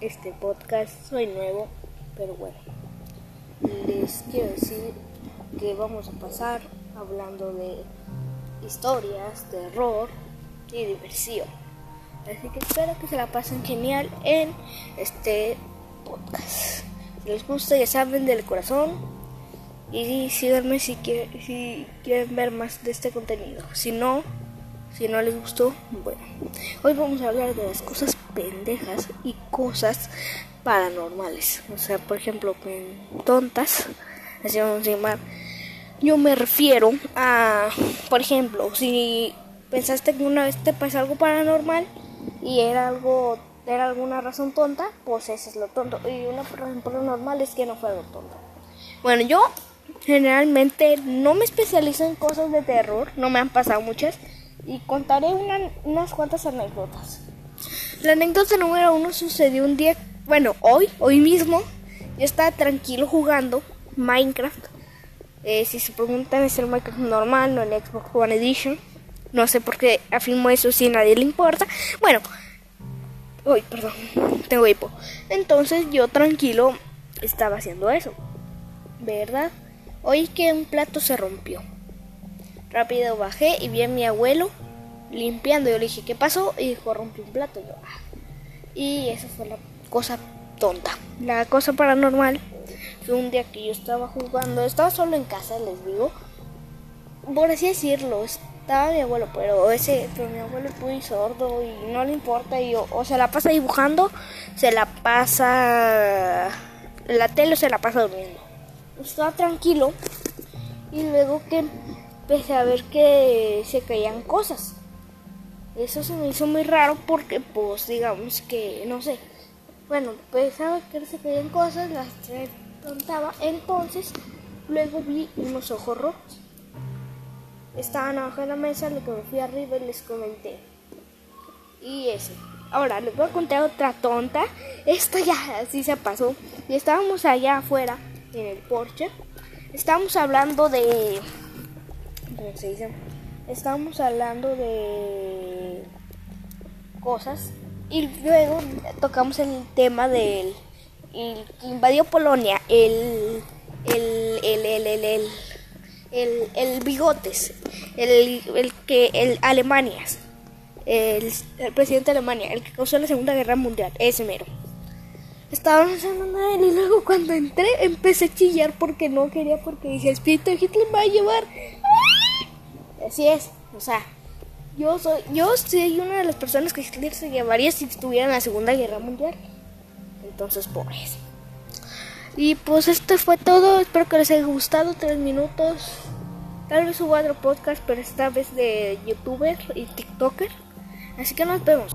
este podcast. Soy nuevo, pero bueno. Les quiero decir que vamos a pasar hablando de historias, terror y diversión. Así que espero que se la pasen genial en este podcast. Les gusta, ya saben del corazón. Y síganme si, si quieren ver más de este contenido. Si no, si no les gustó, bueno. Hoy vamos a hablar de las cosas pendejas y cosas paranormales. O sea, por ejemplo, tontas. Así vamos a llamar. Yo me refiero a, por ejemplo, si pensaste que una vez te pasó algo paranormal y era algo, era alguna razón tonta, pues ese es lo tonto. Y una razón paranormal es que no fue algo tonto. Bueno, yo generalmente no me especializo en cosas de terror, no me han pasado muchas, y contaré unas cuantas anécdotas. La anécdota número uno sucedió un día, bueno, hoy, hoy mismo, yo estaba tranquilo jugando Minecraft. Eh, si se preguntan, es el Minecraft normal, no el Xbox One Edition. No sé por qué afirmo eso si a nadie le importa. Bueno, uy, perdón, tengo hipo. Entonces yo tranquilo estaba haciendo eso. ¿Verdad? Oí que un plato se rompió. Rápido bajé y vi a mi abuelo limpiando. Yo le dije, ¿qué pasó? Y dijo, rompí un plato. yo, ah". Y esa fue la cosa tonta. La cosa paranormal fue un día que yo estaba jugando, estaba solo en casa, les digo. Por así decirlo, estaba mi abuelo, pero ese, pero mi abuelo es muy sordo y no le importa. Y o se la pasa dibujando, se la pasa la tele se la pasa durmiendo. Estaba tranquilo y luego que empecé a ver que se caían cosas. Eso se me hizo muy raro porque, pues, digamos que, no sé. Bueno, pensaba que se caían cosas, las contaba. Entonces, luego vi unos ojos rojos. Estaban abajo de la mesa, lo que me fui arriba y les comenté. Y ese. Ahora les voy a contar otra tonta. Esta ya así se pasó. Y estábamos allá afuera, en el porche. Estábamos hablando de. ¿Cómo se dice? Estábamos hablando de cosas y luego tocamos el tema del el que invadió Polonia, el el el el el, el, el, bigotes, el, el que el Alemania, el, el, presidente de Alemania, el que causó la Segunda Guerra Mundial, ese mero. Estábamos hablando de él y luego cuando entré empecé a chillar porque no quería porque dije, espíritu Hitler me va a llevar. Así es, o sea, yo soy, yo soy una de las personas que se llevaría si estuviera en la Segunda Guerra Mundial. Entonces, por eso. Y pues esto fue todo. Espero que les haya gustado. Tres minutos. Tal vez suba otro podcast, pero esta vez de youtuber y tiktoker. Así que nos vemos.